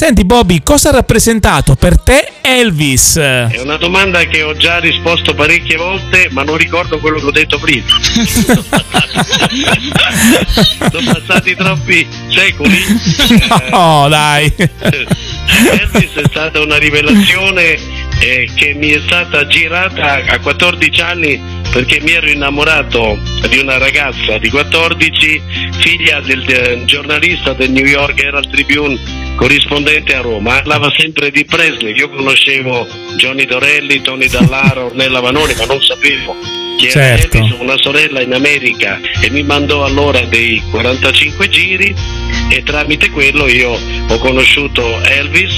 Senti Bobby, cosa ha rappresentato per te Elvis? È una domanda che ho già risposto parecchie volte, ma non ricordo quello che ho detto prima. Sono passati troppi secoli. No, dai. Elvis è stata una rivelazione eh, che mi è stata girata a 14 anni perché mi ero innamorato di una ragazza di 14, figlia del, del giornalista del New York Herald Tribune, corrispondente a Roma. Parlava sempre di Presley. Io conoscevo Johnny Dorelli, Tony Dallaro, Ornella Vanoni, ma non sapevo chi era Certo. Elvis, una sorella in America e mi mandò allora dei 45 giri e tramite quello io ho conosciuto Elvis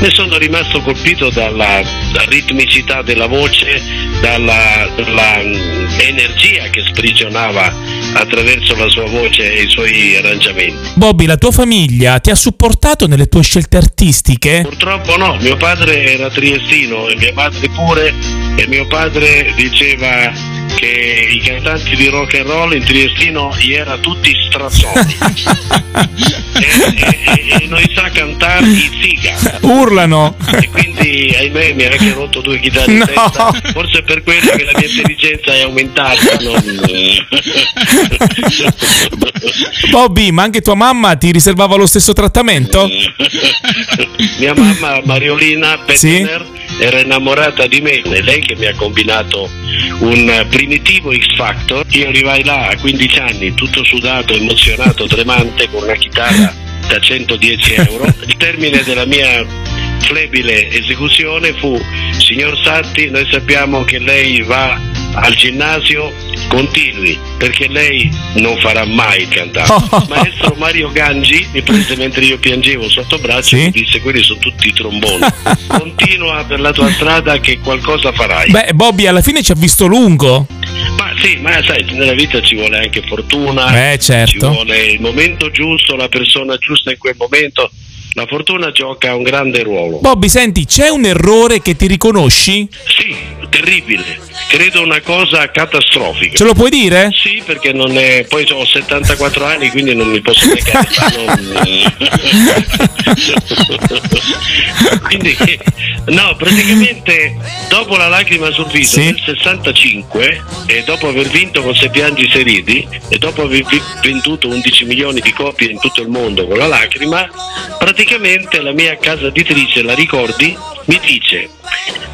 ne sono rimasto colpito dalla, dalla ritmicità della voce, dalla, dalla, mm, energia che sprigionava attraverso la sua voce e i suoi arrangiamenti. Bobby, la tua famiglia ti ha supportato nelle tue scelte artistiche? Purtroppo no, mio padre era triestino e mia madre pure e mio padre diceva che i cantanti di rock and roll in triestino gli era tutti strazzoni e, e- e non sa cantare i ziga Urlano. e quindi ahimè mi ha anche rotto due chitarre in No. testa forse è per quello che la mia intelligenza è aumentata non- Bobby, ma anche tua mamma ti riservava lo stesso trattamento? Mia mamma Mariolina Sì? Era innamorata di me, è lei che mi ha combinato un primitivo X Factor. Io arrivai là a 15 anni, tutto sudato, emozionato, tremante, con una chitarra da 110 euro. Il termine della mia flebile esecuzione fu Signor Satti, noi sappiamo che lei va al ginnasio, continui, perché lei non farà mai il cantante. Maestro Mario Gangi mi prese mentre io piangevo sotto braccio Sì? e mi disse quelli sono tutti i tromboni. Continua per la tua strada che qualcosa farai. Beh, Bobby alla fine ci ha visto lungo. Ma sì, ma sai, nella vita ci vuole anche fortuna, Eh, certo. ci vuole il momento giusto, la persona giusta in quel momento. La fortuna gioca un grande ruolo. Bobby, senti, c'è un errore che ti riconosci? Sì, terribile. Credo una cosa catastrofica. Ce lo puoi dire? Sì, perché non è. Poi ho 74 anni, quindi non mi posso negare. Non- quindi, no, praticamente dopo la lacrima sul viso Sì. nel 65 e dopo aver vinto con Se piangi se ridi e dopo aver venduto 11 milioni di copie in tutto il mondo con la lacrima, praticamente la mia casa editrice, la ricordi, mi dice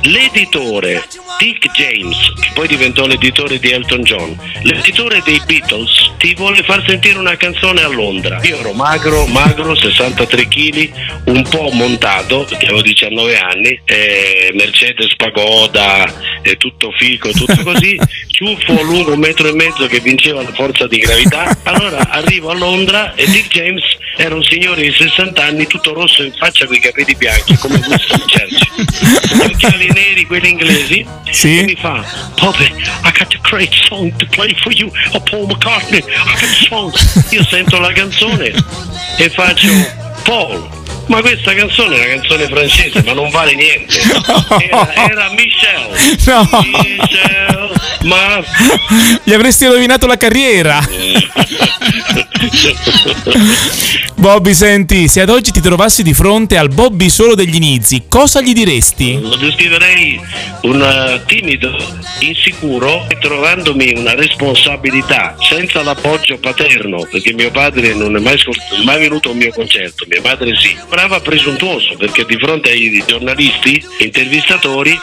l'editore Dick James, che poi diventò l'editore di Elton John, l'editore dei Beatles, ti vuole far sentire una canzone a Londra. Io ero magro, magro, 63 kg, un po' montato, perché avevo 19 anni, eh, Mercedes Pagoda, eh, tutto fico, tutto così, ciuffo lungo un metro e mezzo che vinceva la forza di gravità. Allora arrivo a Londra e Dick James era un signore di 60 anni, tutto rosso in faccia con i capelli bianchi, come Winston Churchill. Gli occhiali neri, quelli inglesi, Sì. e mi fa, Bobby, I got a great song to play for you, a Paul McCartney, I got a song. Io sento la canzone e faccio, Paul, ma questa canzone è una canzone francese, ma non vale niente. Era, era Michel. No. Michel, ma... Gli avresti rovinato la carriera. Bobby, senti, se ad oggi ti trovassi di fronte al Bobby solo degli inizi, cosa gli diresti? Lo descriverei un eh, timido, insicuro, trovandomi una responsabilità senza l'appoggio paterno, perché mio padre non è mai, scort- mai venuto a un mio concerto, mia madre sì. Brava presuntuoso, perché di fronte ai giornalisti, intervistatori,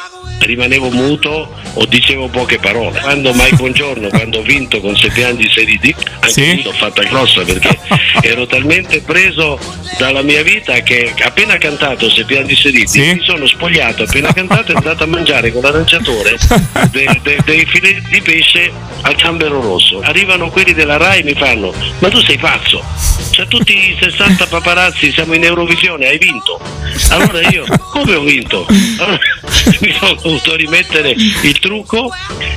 rimanevo muto o dicevo poche parole. Quando mai buongiorno, quando ho vinto con Se piangi se ridi, anche Sì. l'ho fatta grossa perché ero talmente preso dalla mia vita che appena cantato Se piangi se ridi, Sì. mi sono spogliato, appena cantato e andato a mangiare con l'arrangiatore de- de- dei filetti di pesce al gambero rosso. Arrivano quelli della RAI e mi fanno, ma tu sei pazzo? C'è tutti i 60 paparazzi, siamo in Eurovisione, hai vinto. Allora io, come ho vinto? Allora, mi sono dovuto rimettere il trucco,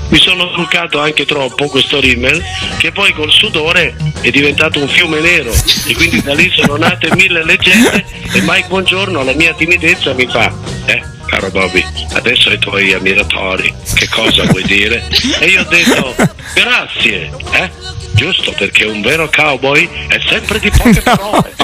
mi sono truccato anche troppo questo rimmel, che poi col sudore è diventato un fiume nero e quindi da lì sono nate mille leggende e Mike Buongiorno alla mia timidezza mi fa, eh, caro Bobby, adesso ai tuoi ammiratori, che cosa vuoi dire? E io ho detto, grazie, eh? Giusto, perché un vero cowboy è sempre di poche parole.